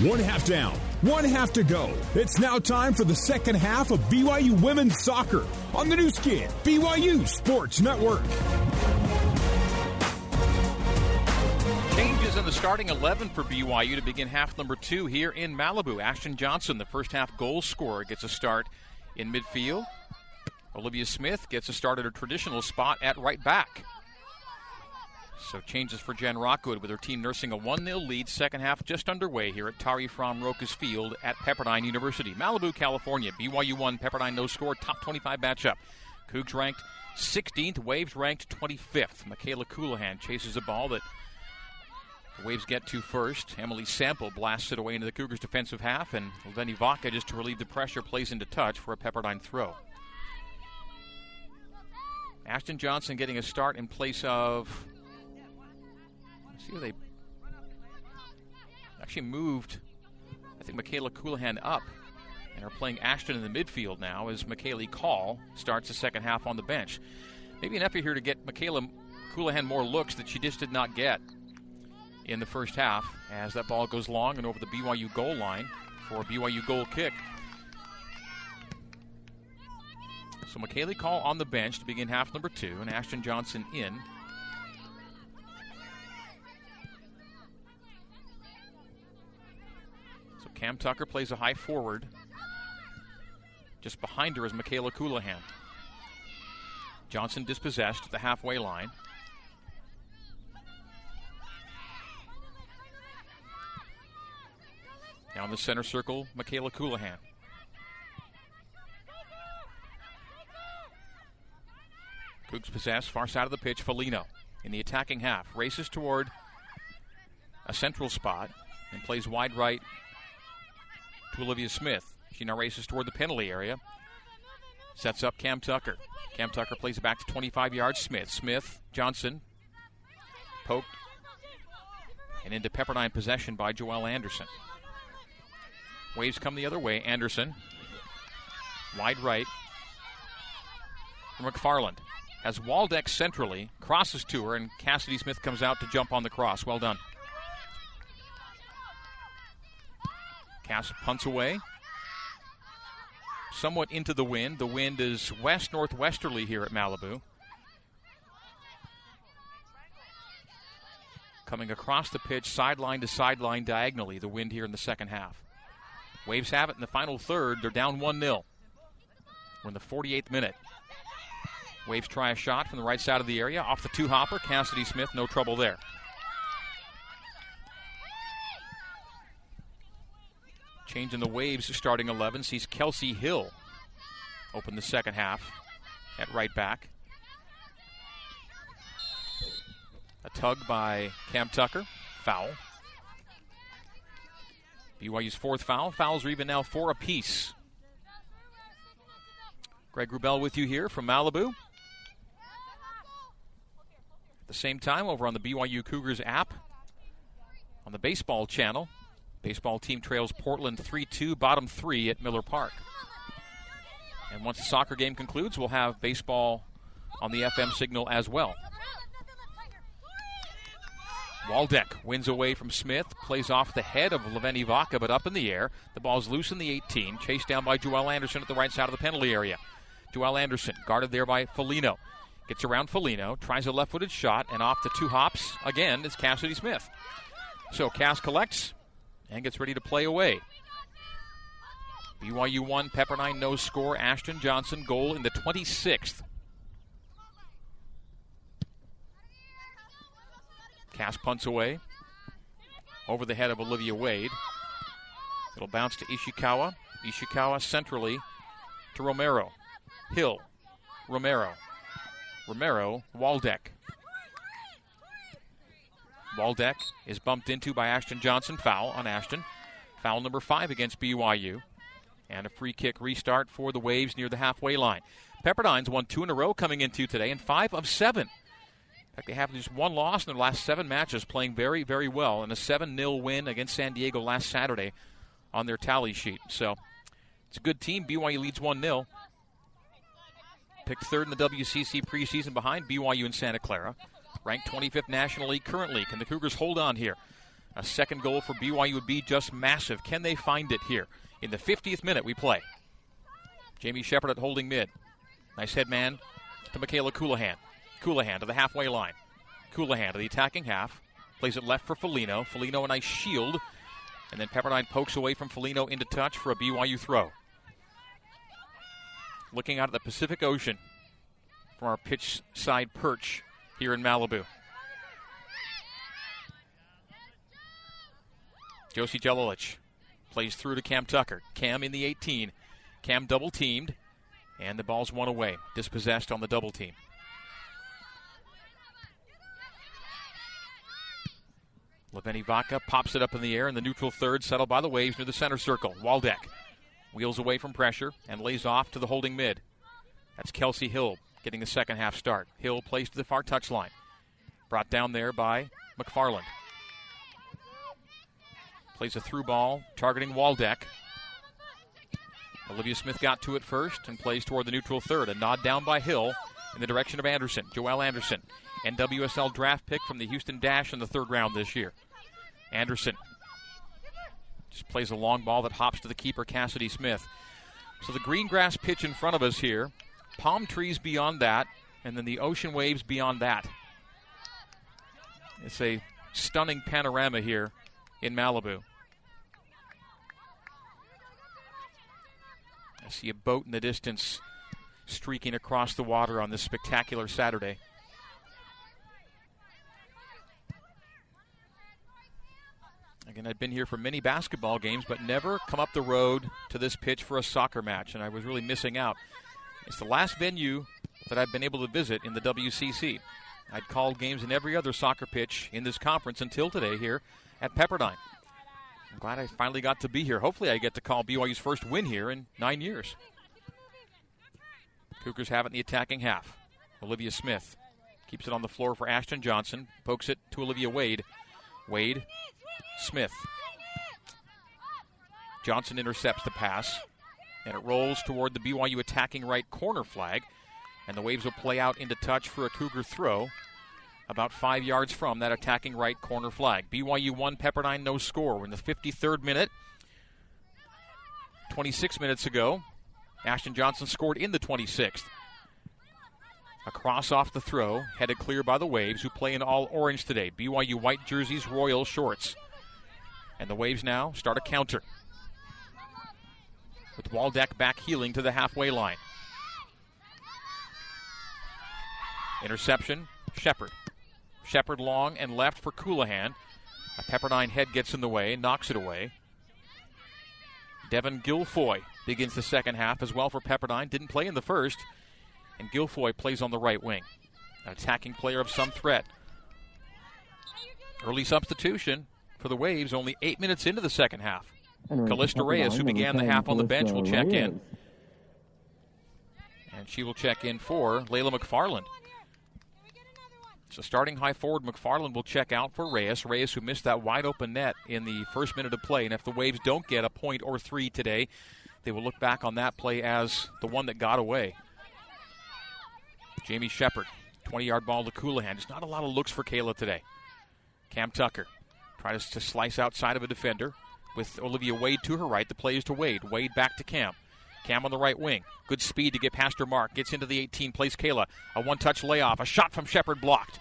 One half down, one half to go. It's now time for the second half of BYU women's soccer on the new skin, BYU Sports Network. Changes in the starting 11 for BYU to begin half number two here in Malibu. Ashton Johnson, the first half goal scorer, gets a start in midfield. Olivia Smith gets a start at her traditional spot at right back. So changes for Jen Rockwood with her team nursing a 1 0 lead. Second half just underway here at Tari Frahm Rokus Field at Pepperdine University. Malibu, California. BYU 1, Pepperdine no score, top 25 matchup. Cougs ranked 16th, Waves ranked 25th. Michaela Colohan chases a ball that the Waves get to first. Emily Sample blasts it away into the Cougars' defensive half, and Laveni Vaca, just to relieve the pressure, plays into touch for a Pepperdine throw. Ashton Johnson getting a start in place of See they actually moved, I think, Michaela Colohan up and are playing Ashton in the midfield now as Michaela Call starts the second half on the bench. Maybe an effort here to get Michaela Colohan more looks that she just did not get in the first half as that ball goes long and over the BYU goal line for a BYU goal kick. So Michaela Call on the bench to begin half number two, and Ashton Johnson in Cam Tucker plays a high forward. Just behind her is Michaela Colohan. Johnson dispossessed at the halfway line. Now in the center circle, Michaela Colohan. Cougs possess, far side of the pitch, Felino in the attacking half. Races toward a central spot and plays wide right to Olivia Smith. She now races toward the penalty area. Sets up Cam Tucker. Cam Tucker plays it back to 25 yards. Smith. Smith, Johnson, poked and into Pepperdine possession by Joelle Anderson. Waves come the other way. Anderson, wide right McFarland. Has Waldeck centrally, crosses to her, and Cassidy Smith comes out to jump on the cross. Well done. Cass punts away. Somewhat into the wind. The wind is west northwesterly here at Malibu. Coming across the pitch, sideline to sideline diagonally, the wind here in the second half. Waves have it in the final third. They're down 1 0. We're in the 48th minute. Waves try a shot from the right side of the area. Off the two hopper. Cassidy Smith, no trouble there. Change in the Waves starting 11 sees Kelsey Hill open the second half at right back. A tug by Cam Tucker. Foul. BYU's fourth foul. Fouls are even now four apiece. Greg Wrubell with you here from Malibu. At the same time, over on the BYU Cougars app, on the baseball channel, Baseball team trails Portland 3 2, bottom three at Miller Park. And once the soccer game concludes, we'll have baseball on the FM signal as well. Waldeck wins away from Smith, plays off the head of Laveni Vaca, but up in the air. The ball's loose in the 18, chased down by Joelle Anderson at the right side of the penalty area. Joelle Anderson, guarded there by Felino. Gets around Felino, tries a left footed shot, and off the two hops again is Cassidy Smith. So Cass collects, and gets ready to play away. BYU 1, Pepperdine no score. Ashton Johnson goal in the 26th. Cass punts away over the head of Olivia Wade. It'll bounce to Ishikawa. Ishikawa centrally to Romero. Hill. Romero. Romero. Waldeck. Waldeck is bumped into by Ashton Johnson. Foul on Ashton. Foul number five against BYU. And a free kick restart for the Waves near the halfway line. Pepperdine's won two in a row coming into today and five of seven. In fact, they have just one loss in their last seven matches, playing very, very well, and a 7 0 win against San Diego last Saturday on their tally sheet. So it's a good team. BYU leads 1 0. Picked third in the WCC preseason behind BYU and Santa Clara ranked 25th nationally currently. Can the Cougars hold on here? A second goal for BYU would be just massive. Can they find it here? In the 50th minute, we play. Jamie Shepard at holding mid. Nice head man to Michaela Colohan. Colohan to the halfway line. Colohan to the attacking half. Plays it left for Felino. Felino a nice shield. And then Pepperdine pokes away from Felino into touch for a BYU throw. Looking out at the Pacific Ocean from our pitch side perch here in Malibu. Josie Jelilich plays through to Cam Tucker. Cam in the 18. Cam double teamed, and the ball's one away. Dispossessed on the double team. Leveni Vaca pops it up in the air in the neutral third, settled by the waves near the center circle. Waldeck wheels away from pressure and lays off to the holding mid. That's Kelsey Hill getting the second half start. Hill plays to the far touchline. Brought down there by McFarland. Plays a through ball, targeting Waldeck. Olivia Smith got to it first and plays toward the neutral third. A nod down by Hill in the direction of Anderson. Joelle Anderson, NWSL draft pick from the Houston Dash in the third round this year. Anderson just plays a long ball that hops to the keeper, Cassidy Smith. So the green grass pitch in front of us here, palm trees beyond that, and then the ocean waves beyond that. It's a stunning panorama here in Malibu. I see a boat in the distance streaking across the water on this spectacular Saturday. Again, I'd been here for many basketball games, but never come up the road to this pitch for a soccer match, and I was really missing out. It's the last venue that I've been able to visit in the WCC. I'd called games in every other soccer pitch in this conference until today here at Pepperdine. I'm glad I finally got to be here. Hopefully, I get to call BYU's first win here in nine years. Cougars have it in the attacking half. Olivia Smith keeps it on the floor for Ashton Johnson, pokes it to Olivia Wade. Wade Smith. Johnson intercepts the pass, and it rolls toward the BYU attacking right corner flag. And the Waves will play out into touch for a Cougar throw about five yards from that attacking right corner flag. BYU 1, Pepperdine no score. We're in the 53rd minute. 26 minutes ago, Ashton Johnson scored in the 26th. A cross off the throw, headed clear by the Waves, who play in all orange today. BYU white jerseys, royal shorts. And the Waves now start a counter. With Waldeck back heeling to the halfway line. Interception, Shepard. Shepard long and left for Colohan. A Pepperdine head gets in the way, knocks it away. Devin Guilfoy begins the second half as well for Pepperdine. Didn't play in the first. And Guilfoy plays on the right wing. An attacking player of some threat. Early substitution for the Waves, only eight minutes into the second half. Callista Reyes, who began the half on the bench, will check in. And she will check in for Layla McFarland. So starting high forward, McFarland will check out for Reyes. Reyes, who missed that wide open net in the first minute of play. And if the Waves don't get a point or three today, they will look back on that play as the one that got away. Jamie Shepard, 20 yard ball to Colohan. Just not a lot of looks for Kayla today. Cam Tucker Tries to slice outside of a defender with Olivia Wade to her right. The play is to Wade. Wade back to Cam. Cam on the right wing. Good speed to get past her mark. Gets into the 18. Plays Kayla. A one touch layoff. A shot from Shepard blocked.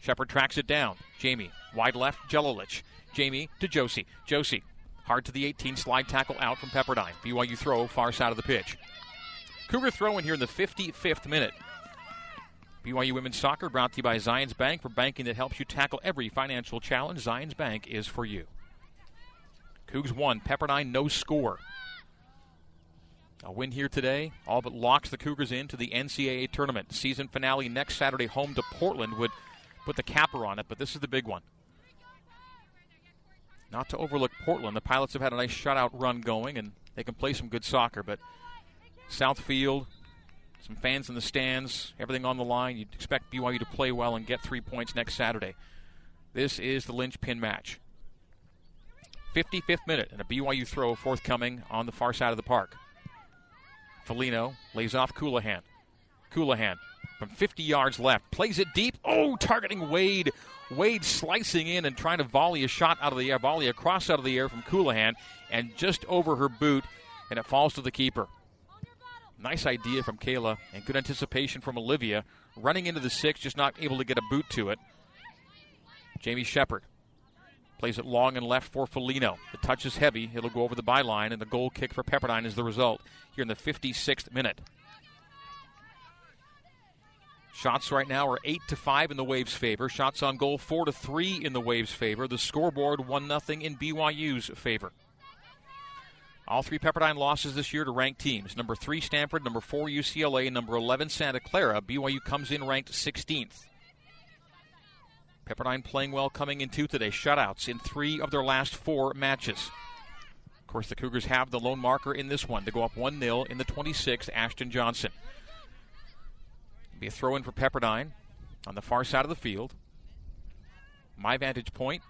Shepard tracks it down. Jamie. Wide left. Jelilich. Jamie to Josie. Josie. Hard to the 18. Slide tackle out from Pepperdine. BYU throw far side of the pitch. Cougar throw in here in the 55th minute. BYU Women's Soccer brought to you by Zions Bank for banking that helps you tackle every financial challenge. Zions Bank is for you. Cougs won. Pepperdine no score. A win here today all but locks the Cougars into the NCAA tournament. Season finale next Saturday home to Portland would put the capper on it, but this is the big one. Not to overlook Portland. The Pilots have had a nice shutout run going, and they can play some good soccer, but Southfield, some fans in the stands, everything on the line. You'd expect BYU to play well and get three points next Saturday. This is the linchpin match. 55th minute and a BYU throw forthcoming on the far side of the park. Felino lays off Colohan. Colohan from 50 yards left plays it deep. Oh, targeting Wade. Wade slicing in and trying to volley a shot out of the air, volley a cross out of the air from Colohan, and just over her boot, and it falls to the keeper. Nice idea from Kayla, and good anticipation from Olivia. Running into the six, just not able to get a boot to it. Jamie Shepard plays it long and left for Felino. The touch is heavy. It'll go over the byline, and the goal kick for Pepperdine is the result here in the 56th minute. Shots right now are eight to five in the Waves' favor. Shots on goal four to three in the Waves' favor. The scoreboard one nothing in BYU's favor. All three Pepperdine losses this year to ranked teams. Number three Stanford, number four UCLA, number eleven Santa Clara. BYU comes in ranked 16th. Pepperdine playing well coming into today. Shutouts in three of their last four matches. Of course, the Cougars have the lone marker in this one to go up 1 0 in the 26th. Ashton Johnson. Be a throw in for Pepperdine on the far side of the field. My vantage point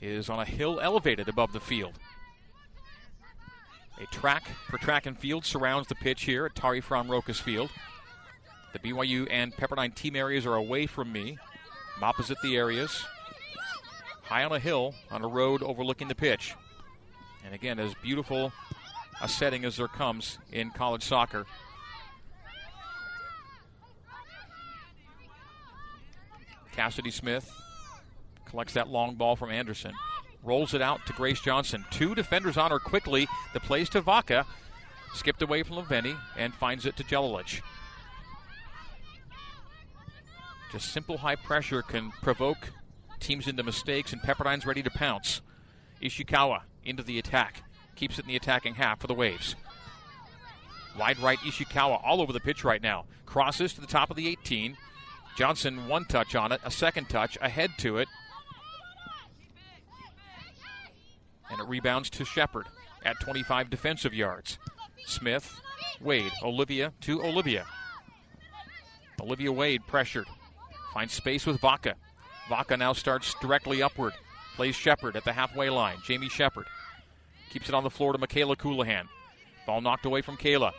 is on a hill elevated above the field. A track for track and field surrounds the pitch here at Tari Frahm Rokus Field. The BYU and Pepperdine team areas are away from me. Opposite the areas. High on a hill on a road overlooking the pitch. And again, as beautiful a setting as there comes in college soccer. Cassidy Smith collects that long ball from Anderson. Rolls it out to Grace Johnson. Two defenders on her quickly. The plays to Vaca. Skipped away from Laveni and finds it to Jelilich. Just simple high pressure can provoke teams into mistakes, and Pepperdine's ready to pounce. Ishikawa into the attack. Keeps it in the attacking half for the Waves. Wide right Ishikawa all over the pitch right now. Crosses to the top of the 18. Johnson one touch on it, a second touch, ahead to it. And it rebounds to Shepard at 25 defensive yards. Smith, Wade, Olivia to Olivia. Olivia Wade pressured. Finds space with Vaca. Vaca now starts directly upward. Plays Shepard at the halfway line. Jamie Shepard keeps it on the floor to Michaela Colohan. Ball knocked away from Kayla.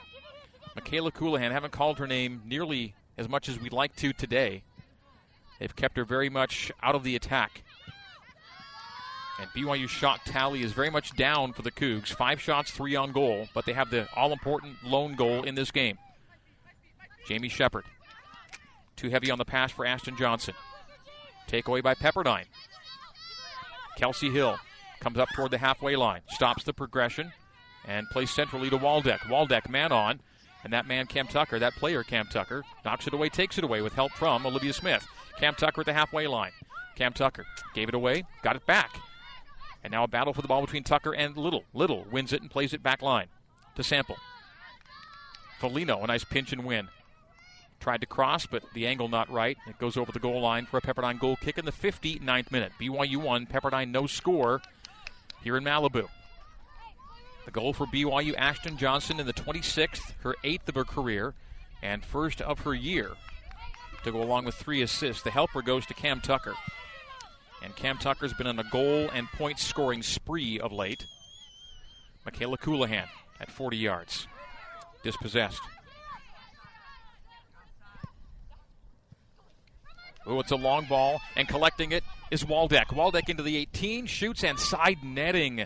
Michaela Colohan, haven't called her name nearly as much as we'd like to today. They've kept her very much out of the attack. And BYU shot tally is very much down for the Cougs. Five shots, three on goal, but they have the all important lone goal in this game. Jamie Shepard. Too heavy on the pass for Ashton Johnson. Takeaway by Pepperdine. Kelsey Hill comes up toward the halfway line, stops the progression, and plays centrally to Waldeck. Waldeck man on, and that man, Cam Tucker, that player, Cam Tucker, knocks it away, takes it away with help from Olivia Smith. Cam Tucker at the halfway line. Cam Tucker gave it away, got it back. And now a battle for the ball between Tucker and Little. Little wins it and plays it back line to Sample. Felino, a nice pinch and win. Tried to cross, but the angle not right. It goes over the goal line for a Pepperdine goal kick in the 59th minute. BYU 1, Pepperdine no score here in Malibu. The goal for BYU, Ashton Johnson in the 26th, her eighth of her career, and first of her year to go along with three assists. The helper goes to Cam Tucker. And Cam Tucker's been on a goal and point scoring spree of late. Michaela Colohan at 40 yards. Dispossessed. Oh, it's a long ball, and collecting it is Waldeck. Waldeck into the 18, shoots and side netting.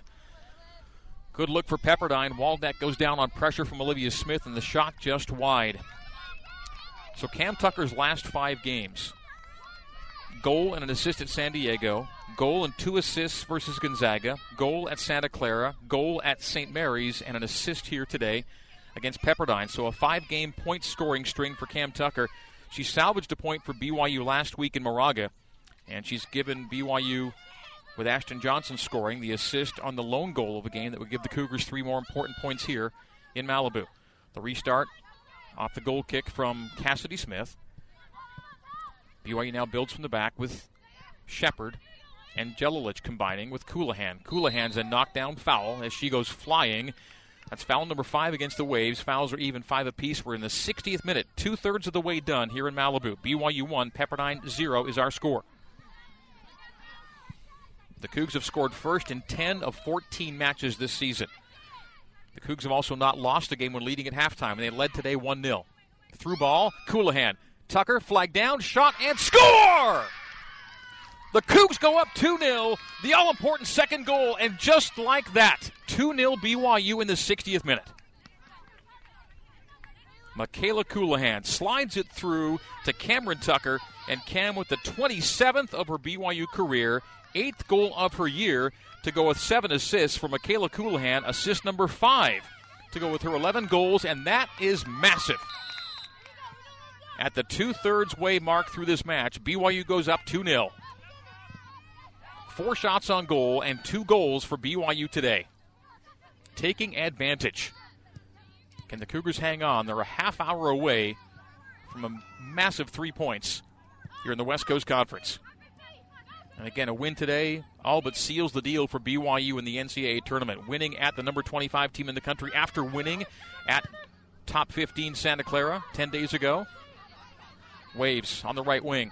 Good look for Pepperdine. Waldeck goes down on pressure from Olivia Smith, and the shot just wide. So Cam Tucker's last five games goal and an assist at San Diego, goal and two assists versus Gonzaga, goal at Santa Clara, goal at St. Mary's, and an assist here today against Pepperdine. So a five game point scoring string for Cam Tucker. She salvaged a point for BYU last week in Moraga, and she's given BYU, with Ashton Johnson scoring, the assist on the lone goal of a game that would give the Cougars three more important points here in Malibu. The restart off the goal kick from Cassidy Smith. BYU now builds from the back with Shepard and Jelilich combining with Colohan. Colohan's a knockdown foul as she goes flying. That's foul number five against the Waves. Fouls are even five apiece. We're in the 60th minute, two thirds of the way done here in Malibu. BYU 1, Pepperdine 0 is our score. The Cougs have scored first in 10 of 14 matches this season. The Cougs have also not lost a game when leading at halftime, and they led today 1 0. Through ball, Colohan. Tucker, flag down, shot, and score! The Cougs go up 2 0, the all important second goal, and just like that, 2 0 BYU in the 60th minute. Michaela Colohan slides it through to Cameron Tucker, and Cam with the 27th of her BYU career, eighth goal of her year, to go with seven assists for Michaela Colohan, assist number five to go with her 11 goals, and that is massive. At the two thirds way mark through this match, BYU goes up 2 0. Four shots on goal and two goals for BYU today. Taking advantage. Can the Cougars hang on? They're a half hour away from a massive three points here in the West Coast Conference. And again, a win today all but seals the deal for BYU in the NCAA tournament, winning at the number 25 team in the country after winning at top 15 Santa Clara 10 days ago. Waves on the right wing.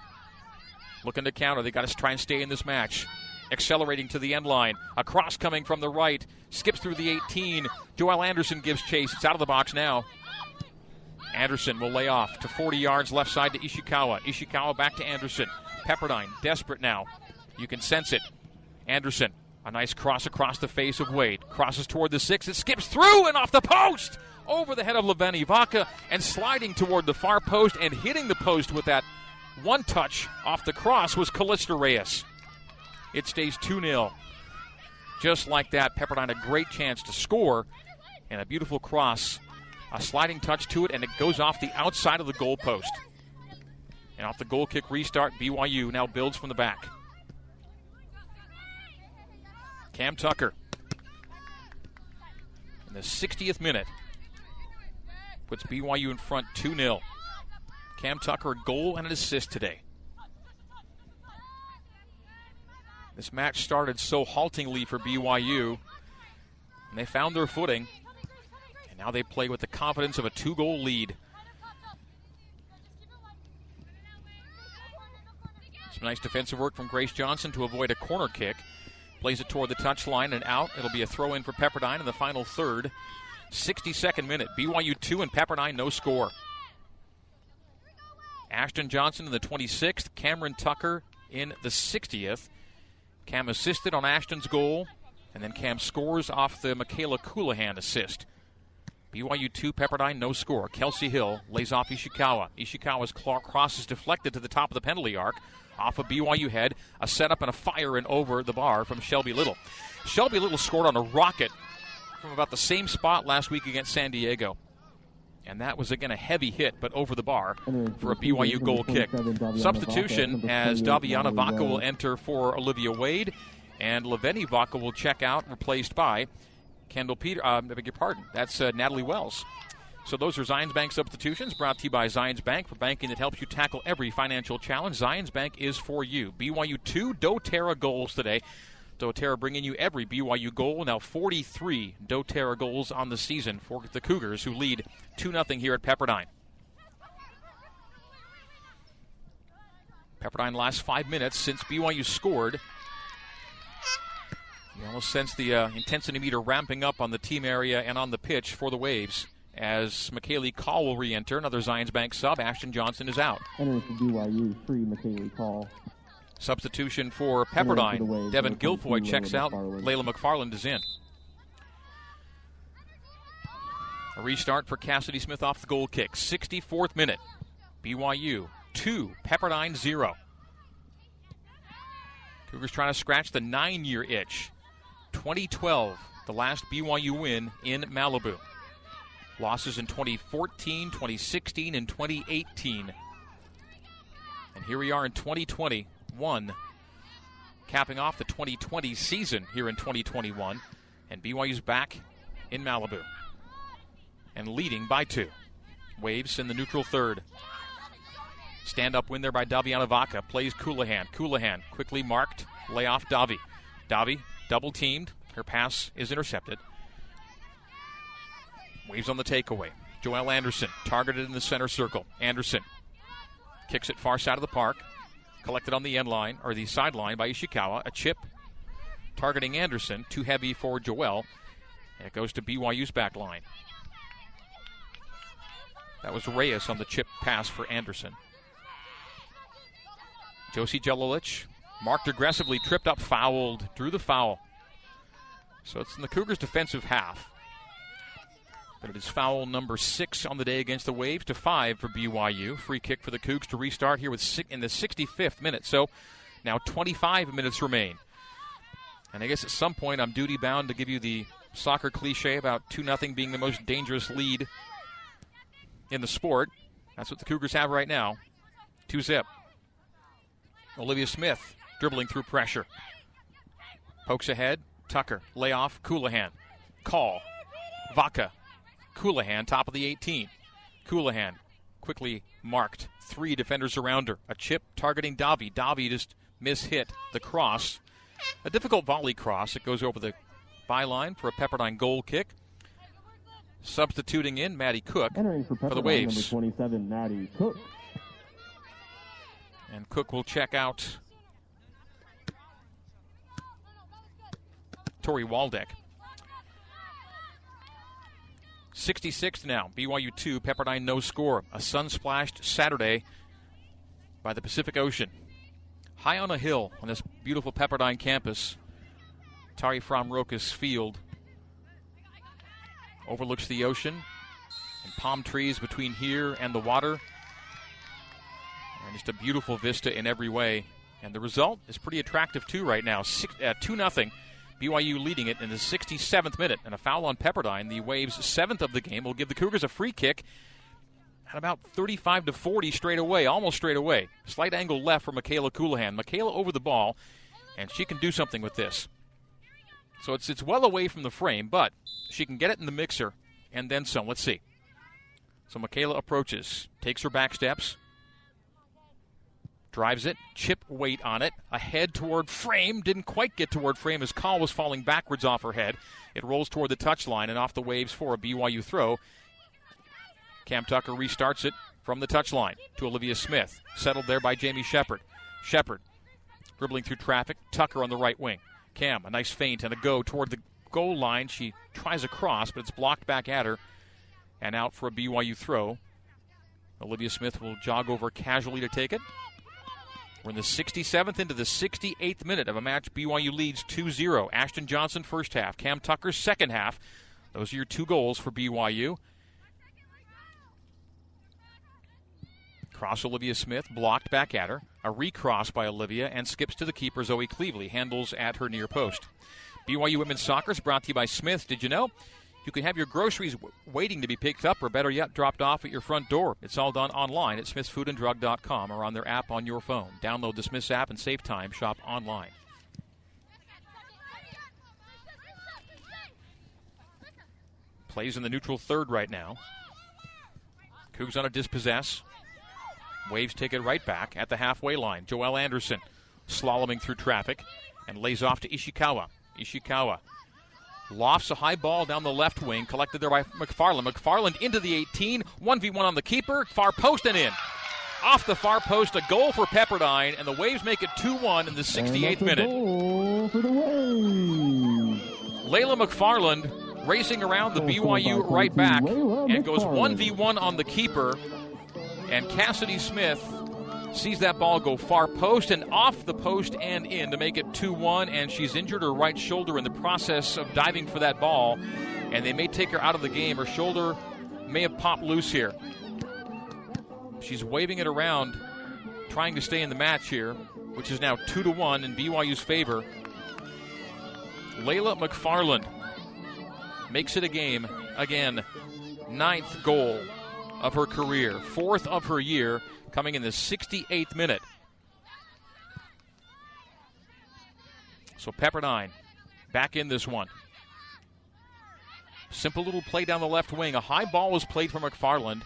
Looking to counter. They got to try and stay in this match. Accelerating to the end line. A cross coming from the right. Skips through the 18. Joelle Anderson gives chase. It's out of the box now. Anderson will lay off to 40 yards left side to Ishikawa. Ishikawa back to Anderson. Pepperdine desperate now. You can sense it. Anderson, a nice cross across the face of Wade. Crosses toward the six. It skips through and off the post over the head of Laveni Vaca and sliding toward the far post and hitting the post with that one touch off the cross was Callista Reyes. It stays 2 0. Just like that, Pepperdine a great chance to score and a beautiful cross. A sliding touch to it, and it goes off the outside of the goal post. And off the goal kick restart, BYU now builds from the back. Cam Tucker in the 60th minute puts BYU in front 2 0. Cam Tucker, a goal and an assist today. This match started so haltingly for BYU, and they found their footing, and now they play with the confidence of a two goal lead. Some nice defensive work from Grace Johnson to avoid a corner kick. Plays it toward the touchline and out. It'll be a throw in for Pepperdine in the final third. 62nd minute. BYU 2 and Pepperdine no score. Ashton Johnson in the 26th. Cameron Tucker in the 60th. Cam assisted on Ashton's goal, and then Cam scores off the Michaela Colohan assist. BYU 2, Pepperdine, no score. Kelsey Hill lays off Ishikawa. Ishikawa's cross is deflected to the top of the penalty arc off of BYU head. A setup and a fire and over the bar from Shelby Little. Shelby Little scored on a rocket from about the same spot last week against San Diego. And that was again a heavy hit, but over the bar for a BYU goal kick. Substitution as Daviana Vaca will enter for Olivia Wade, and Laveni Vaca will check out, replaced by Kendall Peter. Uh, I beg your pardon. That's uh, Natalie Wells. So those are Zions Bank substitutions brought to you by Zions Bank for banking that helps you tackle every financial challenge. Zions Bank is for you. BYU two doTERRA goals today. doTERRA bringing you every BYU goal. Now 43 doTERRA goals on the season for the Cougars, who lead 2 0 here at Pepperdine. Pepperdine last five minutes since BYU scored. You almost sense the uh, intensity meter ramping up on the team area and on the pitch for the Waves as McKaylee Call will re enter. Another Zions Bank sub. Ashton Johnson is out. Entering for BYU, free McKaylee Call. Substitution for Pepperdine. Devin Guilfoyle checks out. Layla McFarland is in. A restart for Cassidy Smith off the goal kick. 64th minute. BYU 2, Pepperdine 0. Cougars trying to scratch the nine year itch. 2012, the last BYU win in Malibu. Losses in 2014, 2016, and 2018. And here we are in 2021, capping off the 2020 season here in 2021. And BYU's back in Malibu and leading by two. Waves in the neutral third. Stand up win there by Daviana Vaca. Plays Colohan. Colohan quickly marked. Layoff Davi. Davi double teamed. Her pass is intercepted. Waves on the takeaway. Joelle Anderson targeted in the center circle. Anderson kicks it far side of the park. Collected on the end line, or the sideline by Ishikawa. A chip targeting Anderson. Too heavy for. And it goes to BYU's back line. That was Reyes on the chip pass for Anderson. Josie Jelilich Marked aggressively, tripped up, fouled, drew the foul. So it's in the Cougars' defensive half. But it is foul number six on the day against the Waves to five for BYU. Free kick for the Cougs to restart here with six, in the 65th minute. So now 25 minutes remain. And I guess at some point I'm duty bound to give you the soccer cliche about 2 0 being the most dangerous lead in the sport. That's what the Cougars have right now. 2 zip. Olivia Smith dribbling through pressure. Pokes ahead. Tucker. Layoff. Colohan. Call. Vaca. Colohan, top of the 18. Colohan quickly marked. Three defenders around her. A chip targeting Davi. Davi just mishit the cross. A difficult volley cross. It goes over the byline for a Pepperdine goal kick. Substituting in Maddie Cook for, for the Waves. Number 27, Maddie Cook. And Cook will check out Tori Waldeck. 66 now. BYU 2, Pepperdine no score. A sun splashed Saturday by the Pacific Ocean. High on a hill on this beautiful Pepperdine campus, Tari Frahm Rokus Field overlooks the ocean and palm trees between here and the water. And just a beautiful vista in every way. And the result is pretty attractive too right now. Six, uh, 2 0. BYU leading it in the 67th minute. And a foul on Pepperdine, the Waves' seventh of the game, will give the Cougars a free kick at about 35 to 40 straight away, almost straight away. Slight angle left for Michaela Colohan. Michaela over the ball, and she can do something with this. So it's it's well away from the frame, but she can get it in the mixer and then some. Let's see. So Michaela approaches, takes her back steps, drives it, chip weight on it, ahead toward frame, didn't quite get toward frame as Call was falling backwards off her head. It rolls toward the touchline and off the waves for a BYU throw. Cam Tucker restarts it from the touchline to Olivia Smith, settled there by Jamie Shepard. Shepard dribbling through traffic, Tucker on the right wing. Cam, a nice feint and a go toward the goal line. She tries a cross, but it's blocked back at her and out for a BYU throw. Olivia Smith will jog over casually to take it. We're in the 67th into the 68th minute of a match. BYU leads 2 0. Ashton Johnson, first half. Cam Tucker, second half. Those are your two goals for BYU. Cross Olivia Smith, blocked back at her. A recross by Olivia and skips to the keeper, Zoe Cleveley. Handles at her near post. BYU Women's Soccer is brought to you by Smith. Did you know? You can have your groceries w- waiting to be picked up, or better yet, dropped off at your front door. It's all done online at smithsfoodanddrug.com or on their app on your phone. Download the Smiths app and save time. Shop online. Plays in the neutral third right now. Cougs on a dispossess. Waves take it right back at the halfway line. Joelle Anderson slaloming through traffic and lays off to Ishikawa. Ishikawa lofts a high ball down the left wing, collected there by McFarland. McFarland into the 18, 1v1 on the keeper, far post and in. Off the far post, a goal for Pepperdine, and the Waves make it 2 1 in the 68th And that's minute. Goal for the Waves. Layla McFarland racing around the Goal scored by BYU right back and goes 1v1 on the keeper. And Cassidy Smith sees that ball go far post and off the post and in to make it 2 1. And she's injured her right shoulder in the process of diving for that ball. And they may take her out of the game. Her shoulder may have popped loose here. She's waving it around, trying to stay in the match here, which is now 2 to 1 in BYU's favor. Layla McFarland makes it a game again. Ninth goal of her career, fourth of her year, coming in the 68th minute. So Pepperdine back in this one. Simple little play down the left wing. A high ball was played for McFarland.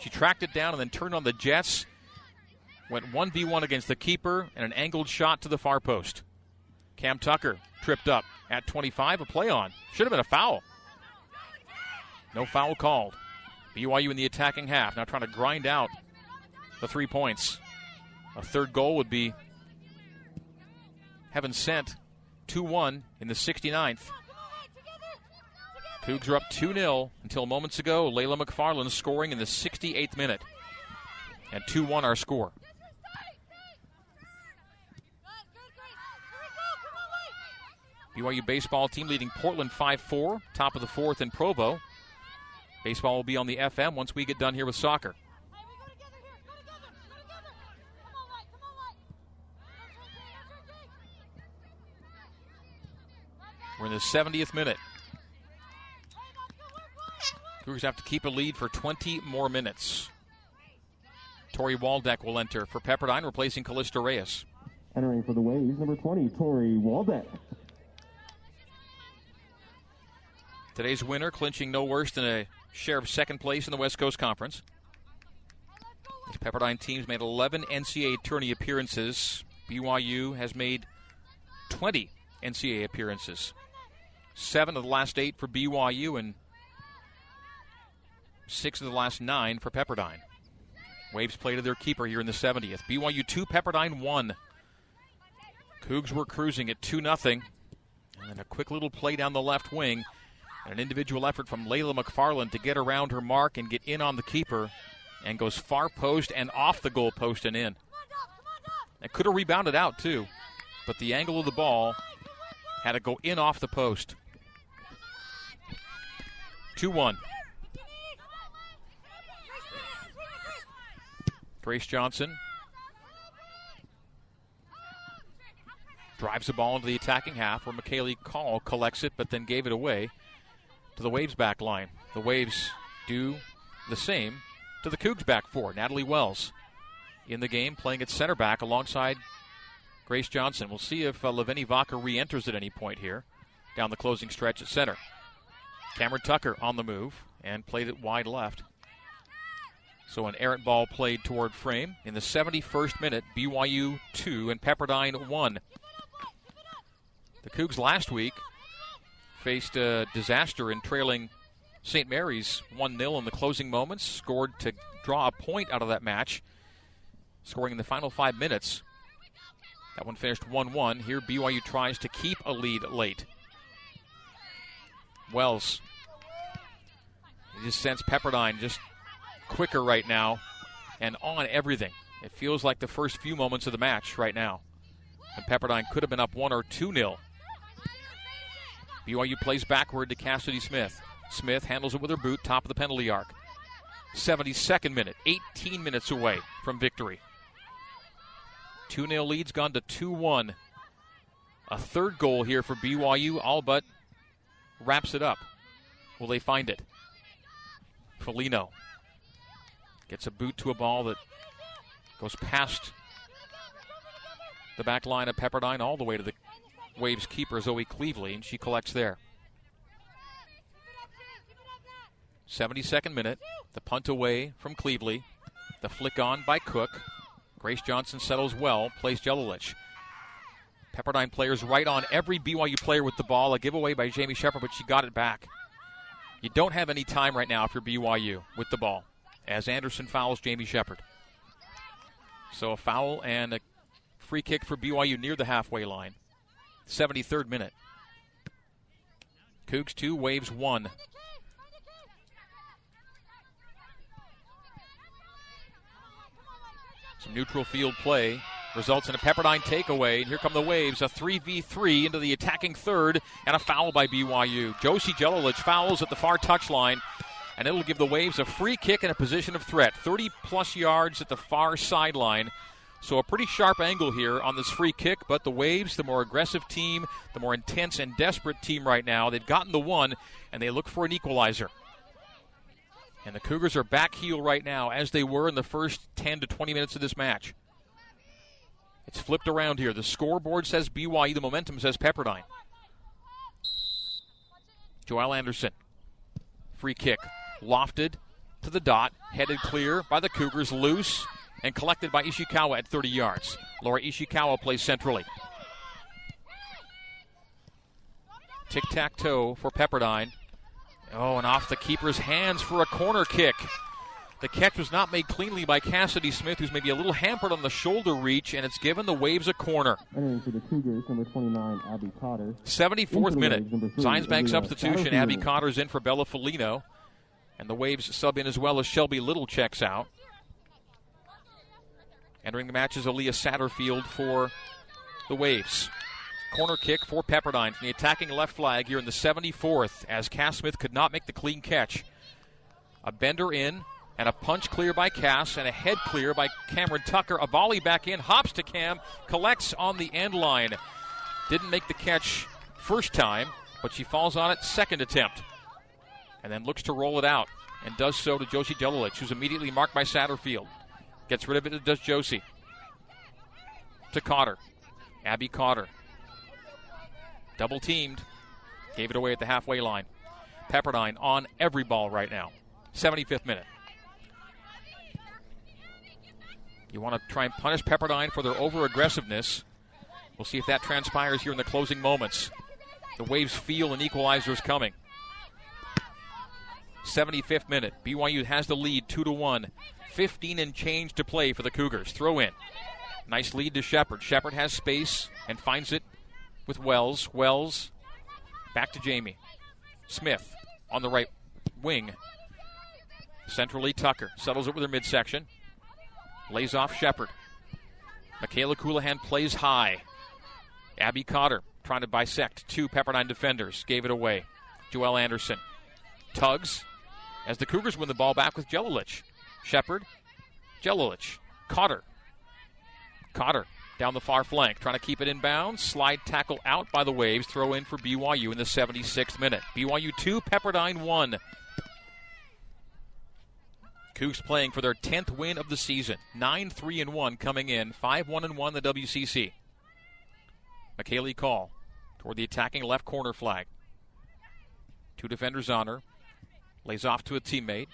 She tracked it down and then turned on the Jets. Went 1v1 against the keeper and an angled shot to the far post. Cam Tucker tripped up at 25. A play on. Should have been a foul. No foul called. BYU in the attacking half, now trying to grind out the three points. A third goal would be heaven sent 2 1 in the 69th. Cougs are up 2 0 until moments ago. Layla McFarland scoring in the 68th minute. And 2 1 our score. BYU baseball team leading Portland 5 4, top of the fourth in Provo. Baseball will be on the FM once we get done here with soccer. We're in the 70th minute. Cougars have to keep a lead for 20 more minutes. Tori Waldeck will enter for Pepperdine, replacing Callista Reyes. Entering for the Waves, number 20, Tori Waldeck. Today's winner clinching no worse than a share of second place in the West Coast Conference. These Pepperdine teams made 11 NCAA tourney appearances. BYU has made 20 NCAA appearances. Seven of the last eight for BYU and six of the last nine for Pepperdine. Waves play to their keeper here in the 70th. BYU 2, Pepperdine 1. Cougs were cruising at 2 0. And then a quick little play down the left wing. And an individual effort from Layla McFarland to get around her mark and get in on the keeper. And goes far post and off the goal post and in. And could have rebounded out too. But the angle of the ball had to go in off the post. 2 1. Grace Johnson drives the ball into the attacking half where McKaylee Call collects it but then gave it away to the Waves back line. The Waves do the same to the Cougs back four. Natalie Wells in the game playing at center back alongside Grace Johnson. We'll see if uh, Laveni Vaca re enters at any point here down the closing stretch at center. Cameron Tucker on the move and played it wide left. So an errant ball played toward frame in the 71st minute. BYU 2 and Pepperdine 1. The Cougs last week faced a disaster in trailing St. Mary's 1 0 in the closing moments, scored to draw a point out of that match, scoring in the final five minutes. That one finished 1 1. Here, BYU tries to keep a lead late. Wells. You just sense Pepperdine just quicker right now and on everything. It feels like the first few moments of the match right now. And Pepperdine could have been up 1 or 2 0. BYU plays backward to Cassidy Smith. Smith handles it with her boot, top of the penalty arc. 72nd minute, 18 minutes away from victory. 2 0 lead's gone to 2 1. A third goal here for BYU, all but wraps it up. Will they find it? Felino Gets a boot to a ball that goes past the back line of Pepperdine all the way to the Waves keeper, Zoe Cleveley, and she collects there. 72nd minute. The punt away from Cleveley. The flick on by Cook. Grace Johnson settles well, plays Jelilich. Pepperdine players right on every BYU player with the ball. A giveaway by Jamie Shepard, but she got it back. You don't have any time right now if you're BYU with the ball as Anderson fouls Jamie Shepard. So a foul and a free kick for BYU near the halfway line. 73rd minute. Cougs 2, Waves 1. Some neutral field play results in a Pepperdine takeaway. And here come the Waves, a 3v3 into the attacking third, and a foul by BYU. Josie Jelilich fouls at the far touchline and it'll give the Waves a free kick in a position of threat. 30 plus yards at the far sideline. So a pretty sharp angle here on this free kick, but the Waves, the more aggressive team, the more intense and desperate team right now, they've gotten the one, and they look for an equalizer. And the Cougars are back heel right now, as they were in the first 10 to 20 minutes of this match. It's flipped around here. The scoreboard says BYU, the momentum says Pepperdine. Joelle Anderson. Free kick lofted to the dot, headed clear by the Cougars, loose and collected by Ishikawa at 30 yards. Laura Ishikawa plays centrally. Tic tac toe for Pepperdine. Oh, and off the keeper's hands for a corner kick. The catch was not made cleanly by Cassidy Smith, who's maybe a little hampered on the shoulder reach, and it's given the Waves a corner. Entering for the Cougars, number 29, Abby Cotter. 74th minute. Zions Bank substitution. Abby Cotter's in for Bella Felino. And the Waves sub in as well as Shelby Little checks out. Entering the match is Aaliyah Satterfield for the Waves. corner kick for Pepperdine from the attacking left flag here in the 74th as Cass Smith could not make the clean catch. A bender in and a punch clear by Cass and a head clear by Cameron Tucker. A volley back in, hops to Cam, collects on the end line. Didn't make the catch first time, but she falls on it second attempt. And then looks to roll it out and does so to Josie Jelilich, who's immediately marked by Satterfield. Gets rid of it, and does Josie. To Cotter. Abby Cotter. Double teamed. Gave it away at the halfway line. Pepperdine on every ball right now. 75th minute. You want to try and punish Pepperdine for their over aggressiveness. We'll see if that transpires here in the closing moments. The Waves feel an equalizer is coming. 75th minute. BYU has the lead 2 to 1. 15 and change to play for the Cougars. Throw in. Nice lead to Shepard. Shepard has space and finds it with Wells. Wells back to Jamie. Smith on the right wing. Centrally, Tucker settles it with her midsection. Lays off Shepard. Michaela Colohan plays high. Abby Cotter trying to bisect two Pepperdine defenders. Gave it away. Joelle Anderson tugs as the Cougars win the ball back with Jelilich. Shepard, Jelilich, Cotter. Cotter down the far flank, trying to keep it in bounds. Slide tackle out by the Waves. Throw in for BYU in the 76th minute. BYU 2, Pepperdine 1. Cougs playing for their 10th win of the season. 9 3 and 1 coming in. 5 1 and 1 the WCC. McKaylee Call toward the attacking left corner flag. Two defenders on her. Lays off to a teammate.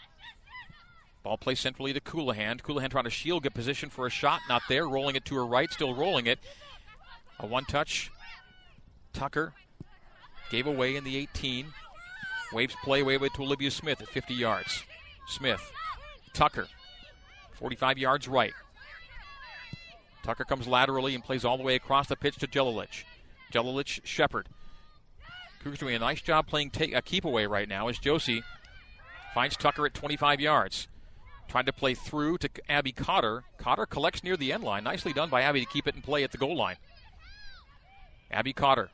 Ball play centrally to Colohan. Colohan trying to shield, get position for a shot. Not there. Rolling it to her right. Still rolling it. A one touch. Tucker gave away in the 18. Waves play away to Olivia Smith at 50 yards. Smith. Tucker. 45 yards right. Tucker comes laterally and plays all the way across the pitch to Jelilich. Jelilich Shepard. Cougars doing a nice job playing take, a keep away right now as Josie finds Tucker at 25 yards. Trying to play through to Abby Cotter. Cotter collects near the end line. Nicely done by Abby to keep it in play at the goal line. Abby Cotter.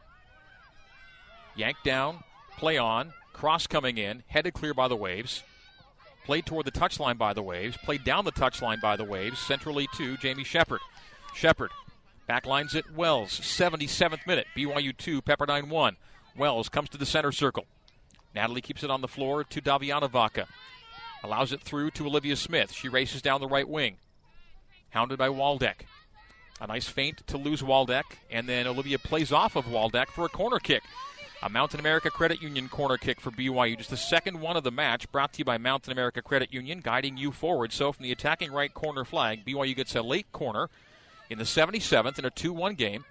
Yanked down, play on, cross coming in, headed clear by the Waves. Played toward the touchline by the Waves, played down the touchline by the Waves, centrally to Jamie Shepard. Shepard backlines it Wells, 77th minute, BYU 2, Pepperdine 1. Wells comes to the center circle. Natalie keeps it on the floor to Laveni Vaca. Allows it through to Olivia Smith. She races down the right wing. Hounded by Waldeck. A nice feint to lose Waldeck, and then Olivia plays off of Waldeck for a corner kick. A Mountain America Credit Union corner kick for BYU. Just the second one of the match, brought to you by Mountain America Credit Union, guiding you forward. So from the attacking right corner flag, BYU gets a late corner in the 77th in a 2 1 game.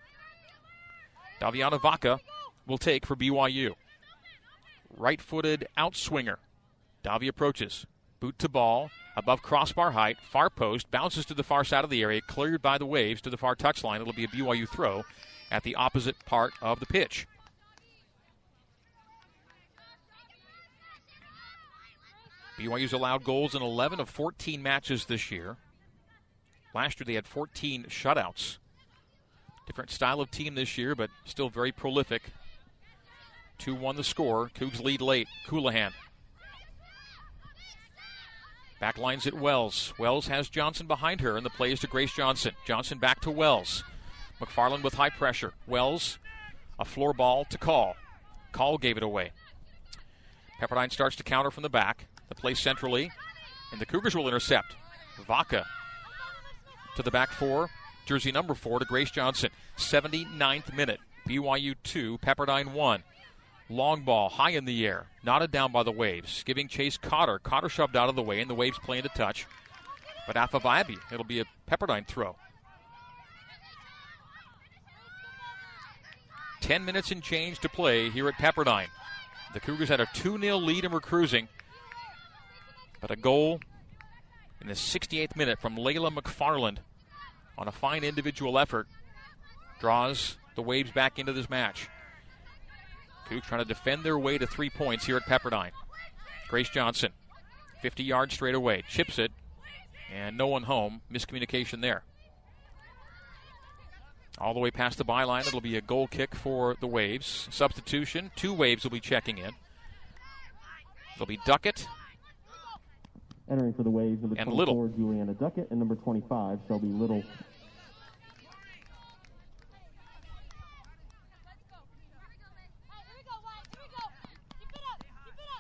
Laveni Vaca will take for BYU. Right footed outswinger. Davi approaches. Boot to ball. Above crossbar height. Far post. Bounces to the far side of the area. Cleared by the waves to the far touchline. It'll be a BYU throw at the opposite part of the pitch. BYU's allowed goals in 11 of 14 matches this year. Last year they had 14 shutouts. Different style of team this year, but still very prolific. 2 1 the score. Cougs lead late. Colohan. Backlines it Wells. Wells has Johnson behind her, and the play is to Grace Johnson. Johnson back to Wells. McFarland with high pressure. Wells, a floor ball to Call. Call gave it away. Pepperdine starts to counter from the back. The play centrally, and the Cougars will intercept. Vaca to the back four. Jersey number four to Grace Johnson. 79th minute. BYU 2, Pepperdine 1. Long ball, high in the air, knotted down by the waves, giving chase Cotter. Cotter shoved out of the way, and the waves playing to touch. But Afaviabi, it'll be a Pepperdine throw. 10 minutes and change to play here at Pepperdine. The Cougars had a 2 0 lead and were cruising. But a goal in the 68th minute from Layla McFarland on a fine individual effort draws the Waves back into this match. Cougs trying to defend their way to three points here at Pepperdine. Grace Johnson, 50 yards straight away, chips it, and no one home. Miscommunication there. All the way past the byline. It'll be a goal kick for the Waves. Substitution. Two Waves will be checking in. It'll be Duckett Entering for the Waves, number And 24, Little. Juliana Duckett, and number 25, Shelby Little.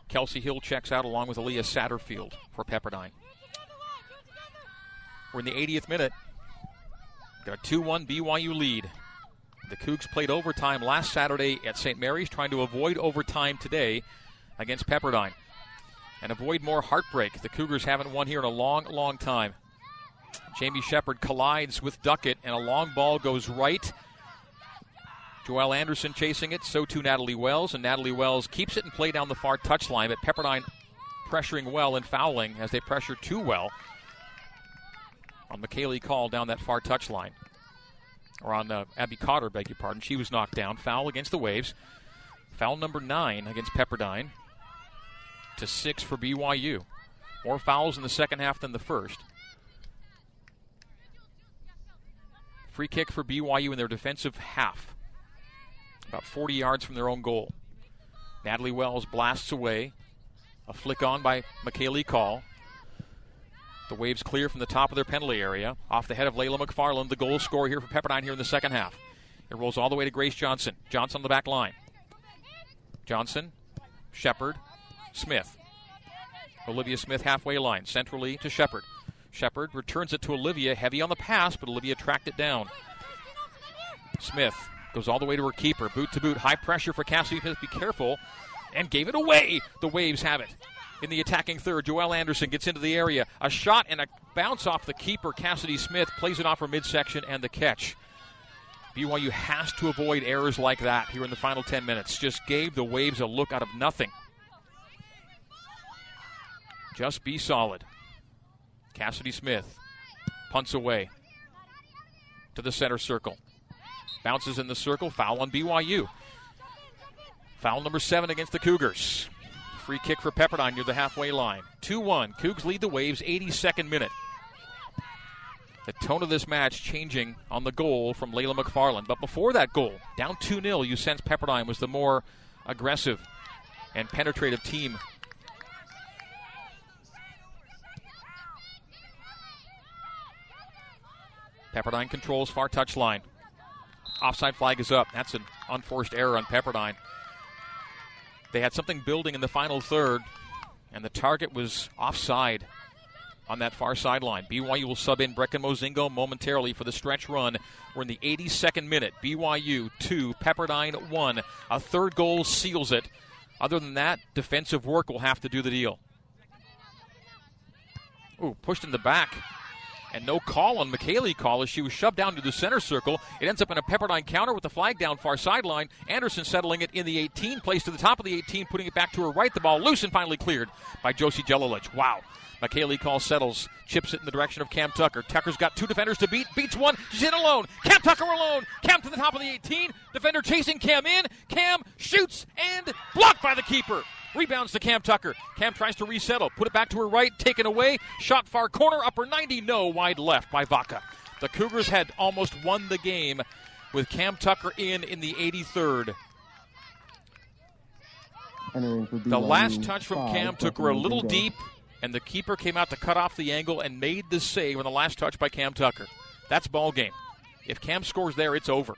Kelsey Hill checks out along with Aaliyah Satterfield for Pepperdine. We're in the 80th minute. Got a 2 1 BYU lead. The Cougs played overtime last Saturday at St. Mary's, trying to avoid overtime today against Pepperdine and avoid more heartbreak. The Cougars haven't won here in a long, long time. Jamie Shepard collides with Duckett, and a long ball goes right. Joelle Anderson chasing it, so too Natalie Wells, and Natalie Wells keeps it and play down the far touchline, but Pepperdine pressuring well and fouling as they pressure too well on McKaylee Call down that far touchline. Or on uh, Abby Cotter, beg your pardon. She was knocked down. Foul against the Waves. Foul number nine against Pepperdine to six for BYU. More fouls in the second half than the first. Free kick for BYU in their defensive half. About 40 yards from their own goal. Natalie Wells blasts away. A flick on by McKaylee Call. The Waves clear from the top of their penalty area. Off the head of Layla McFarland, the goal scorer here for Pepperdine here in the second half. It rolls all the way to Grace Johnson. Johnson on the back line. Johnson, Shepard, Smith. Olivia Smith halfway line, centrally to Shepard. Shepard returns it to Olivia, heavy on the pass, but Olivia tracked it down. Smith goes all the way to her keeper, boot to boot, high pressure for Cassidy Smith. Be careful, and gave it away. The Waves have it in the attacking third. Joelle Anderson gets into the area. A shot and a bounce off the keeper. Cassidy Smith plays it off her midsection and the catch. BYU has to avoid errors like that here in the final 10 minutes. Just gave the Waves a look out of nothing. Just be solid. Cassidy Smith punts away to the center circle. Bounces in the circle. Foul on BYU. Foul number seven against the Cougars. Free kick for Pepperdine near the halfway line. 2 1. Cougs lead the Waves, 82nd minute. The tone of this match changing on the goal from Layla McFarland. But before that goal, down 2 0, you sense Pepperdine was the more aggressive and penetrative team. Pepperdine controls far touchline. Offside flag is up. That's an unforced error on Pepperdine. They had something building in the final third, and the target was offside on that far sideline. BYU will sub in Brecken Mozingo momentarily for the stretch run. We're in the 82nd minute. BYU 2, Pepperdine 1. A third goal seals it. Other than that, defensive work will have to do the deal. Ooh, pushed in the back. And no call on McKaylee call as she was shoved down to the center circle. It ends up in a Pepperdine counter with the flag down far sideline. Anderson settling it in the 18, placed to the top of the 18, putting it back to her right. The ball loose and finally cleared by Josie Jelilich. Wow. McKaylee Call settles, chips it in the direction of Cam Tucker. Tucker's got two defenders to beat, beats one. She's in alone. Cam Tucker alone. Cam to the top of the 18. Defender chasing Cam in. Cam shoots and blocked by the keeper. Rebounds to Cam Tucker. Cam tries to resettle. Put it back to her right. Taken away. Shot far corner. Upper 90. No. Wide left by Vaca. The Cougars had almost won the game with Cam Tucker in in the 83rd. The last touch from Cam took her a little deep, and the keeper came out to cut off the angle and made the save on the last touch by Cam Tucker. That's ball game. If Cam scores there, it's over.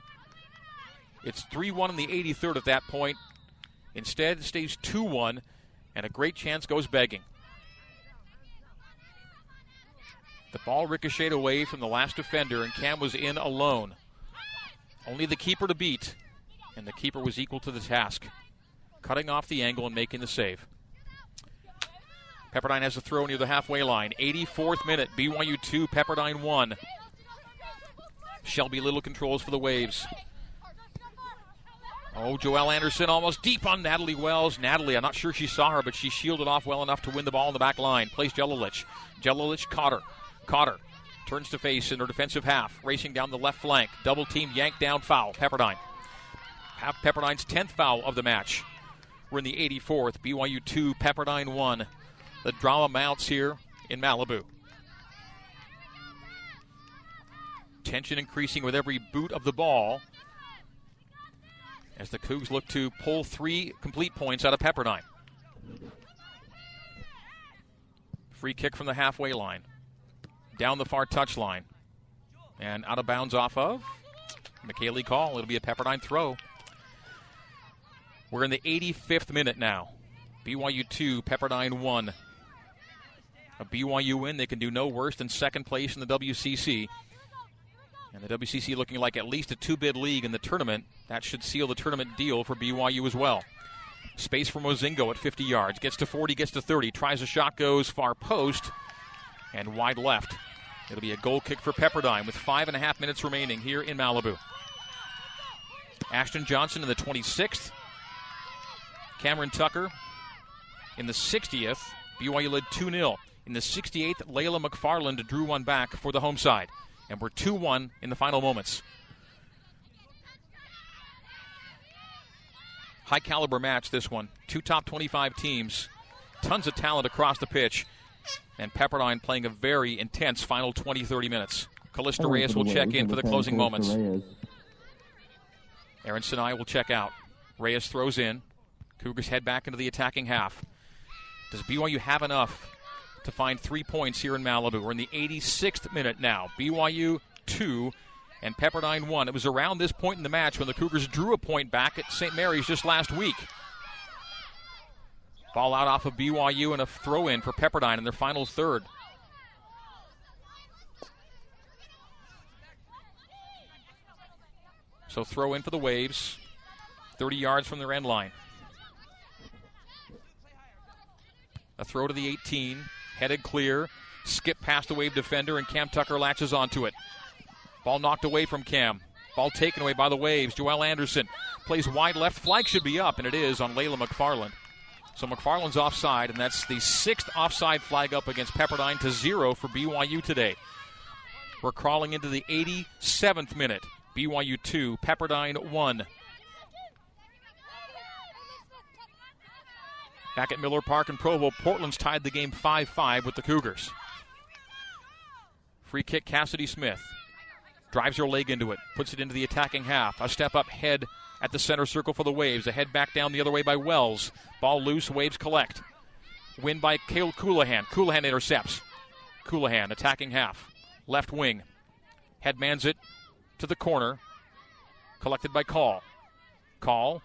It's 3 1 in the 83rd at that point. Instead, it stays 2 1, and a great chance goes begging. The ball ricocheted away from the last defender, and Cam was in alone. Only the keeper to beat, and the keeper was equal to the task, cutting off the angle and making the save. Pepperdine has a throw near the halfway line. 84th minute, BYU 2, Pepperdine 1. Shelby Little controls for the Waves. Oh, Joelle Anderson almost deep on Natalie Wells. Natalie, I'm not sure she saw her, but she shielded off well enough to win the ball in the back line. Plays Jelilich. Jelilich caught her. Caught her. Turns to face in her defensive half. Racing down the left flank. Double team, yank down foul. Pepperdine. Pepperdine's 10th foul of the match. We're in the 84th. BYU 2, Pepperdine 1. The drama mounts here in Malibu. Tension increasing with every boot of the ball as the Cougs look to pull three complete points out of Pepperdine. Free kick from the halfway line. Down the far touch line, And out of bounds off of McKaylee Call. It'll be a Pepperdine throw. We're in the 85th minute now. BYU 2, Pepperdine 1. A BYU win, they can do no worse than second place in the WCC. And the WCC looking like at least a two bid league in the tournament. That should seal the tournament deal for BYU as well. Space for Mozingo at 50 yards. Gets to 40, gets to 30. Tries a shot, goes far post and wide left. It'll be a goal kick for Pepperdine with five and a half minutes remaining here in Malibu. Ashton Johnson in the 26th. Cameron Tucker in the 60th. BYU led 2 0. In the 68th, Layla McFarland drew one back for the home side. And we're 2 1 in the final moments. High caliber match, this one. Two top 25 teams, tons of talent across the pitch, and Pepperdine playing a very intense final 20 30 minutes. Callista Reyes will check in for the closing moments. Aaron Sinai will check out. Reyes throws in. Cougars head back into the attacking half. Does BYU have enough to find three points here in Malibu? We're in the 86th minute now. BYU 2 and Pepperdine 1. It was around this point in the match when the Cougars drew a point back at St. Mary's just last week. Ball out off of BYU and a throw in for Pepperdine in their final third. So throw in for the Waves, 30 yards from their end line. A throw to the 18, headed clear, skip past the Wave defender, and Cam Tucker latches onto it. Ball knocked away from Cam. Ball taken away by the Waves. Joelle Anderson plays wide left. Flag should be up, and it is on Layla McFarland. So McFarland's offside, and that's the sixth offside flag up against Pepperdine to zero for BYU today. We're crawling into the 87th minute. BYU 2, Pepperdine 1. Back at Miller Park in Provo, Portland's tied the game 5 5 with the Cougars. Free kick, Cassidy Smith. Drives her leg into it, puts it into the attacking half. A step up head at the center circle for the Waves. A head back down the other way by Wells. Ball loose, Waves collect. Win by Kale Colohan. Colohan intercepts. Colohan attacking half. Left wing. Headmans it to the corner. Collected by Call. Call.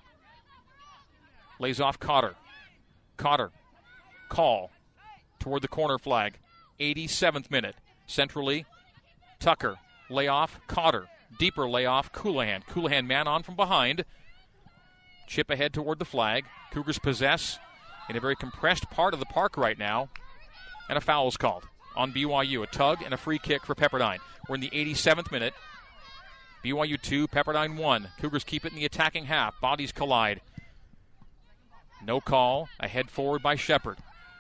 Lays off Cotter. Cotter. Call. Toward the corner flag. 87th minute. Centrally. Tucker. Layoff. Cotter. Deeper layoff. Colohan. Colohan man on from behind. Chip ahead toward the flag. Cougars possess in a very compressed part of the park right now. And a foul's called on BYU. A tug and a free kick for Pepperdine. We're in the 87th minute. BYU 2, Pepperdine 1. Cougars keep it in the attacking half. Bodies collide. No call. A head forward by Shepard.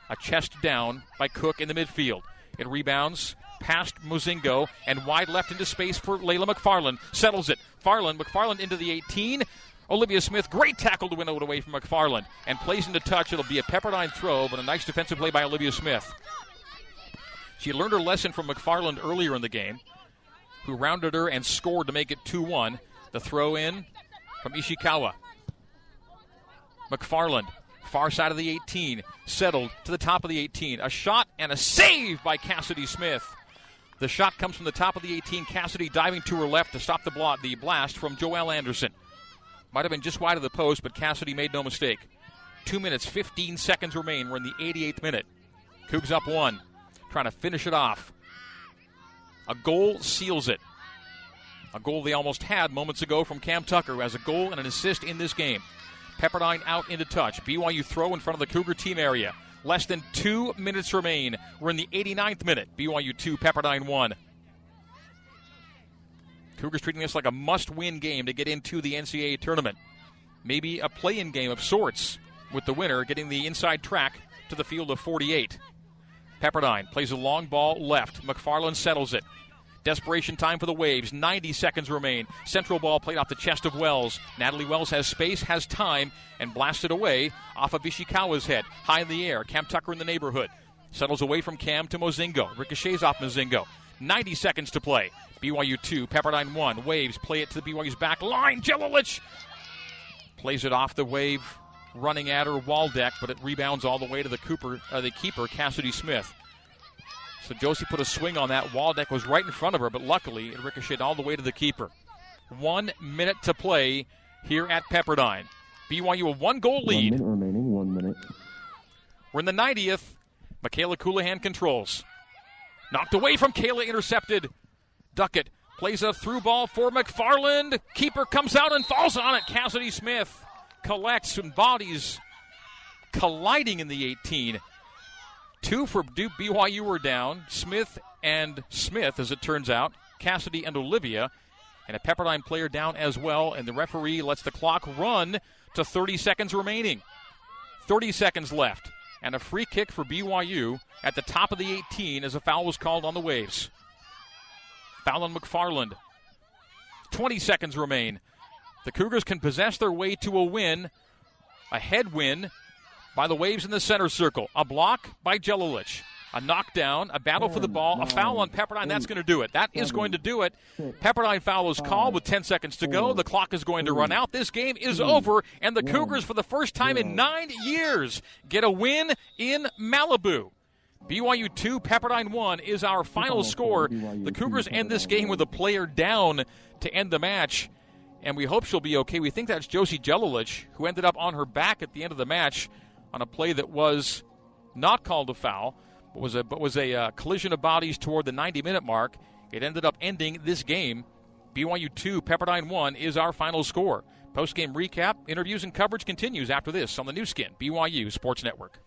A chest down by Cook in the midfield. It rebounds past Mozingo and wide left into space for Layla McFarland. Settles it. Farland, McFarland into the 18. Olivia Smith, great tackle to win it away from McFarland and plays into touch. It'll be a Pepperdine throw, but a nice defensive play by Olivia Smith. She learned her lesson from McFarland earlier in the game, who rounded her and scored to make it 2 1. The throw in from Ishikawa. McFarland, far side of the 18, settled to the top of the 18. A shot and a save by Cassidy Smith. The shot comes from the top of the 18. Cassidy diving to her left to stop the, the blast from Joelle Anderson. Might have been just wide of the post, but Cassidy made no mistake. Two minutes, 15 seconds remain. We're in the 88th minute. Cougs up one, trying to finish it off. A goal seals it. A goal they almost had moments ago from Cam Tucker, who has a goal and an assist in this game. Pepperdine out into touch. BYU throw in front of the Cougar team area. Less than two minutes remain. We're in the 89th minute. BYU 2, Pepperdine 1. Cougars treating this like a must win game to get into the NCAA tournament. Maybe a play in game of sorts, with the winner getting the inside track to the field of 48. Pepperdine plays a long ball left. McFarland settles it. Desperation time for the Waves. 90 seconds remain. Central ball played off the chest of Wells. Natalie Wells has space, has time, and blasted away off of Ishikawa's head. High in the air. Cam Tucker in the neighborhood. Settles away from Cam to Mozingo. Ricochets off Mozingo. 90 seconds to play. BYU 2, Pepperdine 1. Waves play it to the BYU's back line. Jelilich plays it off the wave, running at her Waldeck, but it rebounds all the way to the Cooper, uh, the keeper, Cassidy Smith. So Josie put a swing on that. Waldeck was right in front of her, but luckily it ricocheted all the way to the keeper. One minute to play here at Pepperdine. BYU a one goal lead. One minute remaining. One minute. We're in the 90th. Michaela Colohan controls. Knocked away from Kayla, intercepted. Duckett plays a through ball for McFarland. Keeper comes out and falls on it. Cassidy Smith collects and bodies colliding in the 18. Two for Duke BYU were down. Smith and Smith, as it turns out. Cassidy and Olivia. And a Pepperdine player down as well. And the referee lets the clock run to 30 seconds remaining. 30 seconds left. And a free kick for BYU at the top of the 18 as a foul was called on the Waves. Foul on McFarland. 20 seconds remain. The Cougars can possess their way to a win, a head win by the Waves in the center circle. A block by Jelilich. A knockdown, a battle for the ball, a foul on Pepperdine. That's going to do it. That is going to do it. Pepperdine foul is called with 10 seconds to go. The clock is going to run out. This game is over, and the Cougars, for the first time in nine years, get a win in Malibu. BYU 2, Pepperdine 1 is our final score. The Cougars end this game with a player down to end the match, and we hope she'll be okay. We think that's Josie Jelilich, who ended up on her back at the end of the match on a play that was not called a foul, but was a, but was a uh, collision of bodies toward the 90 minute mark. It ended up ending this game. BYU 2, Pepperdine 1 is our final score. Post game recap, interviews, and coverage continues after this on the new skin, BYU Sports Network.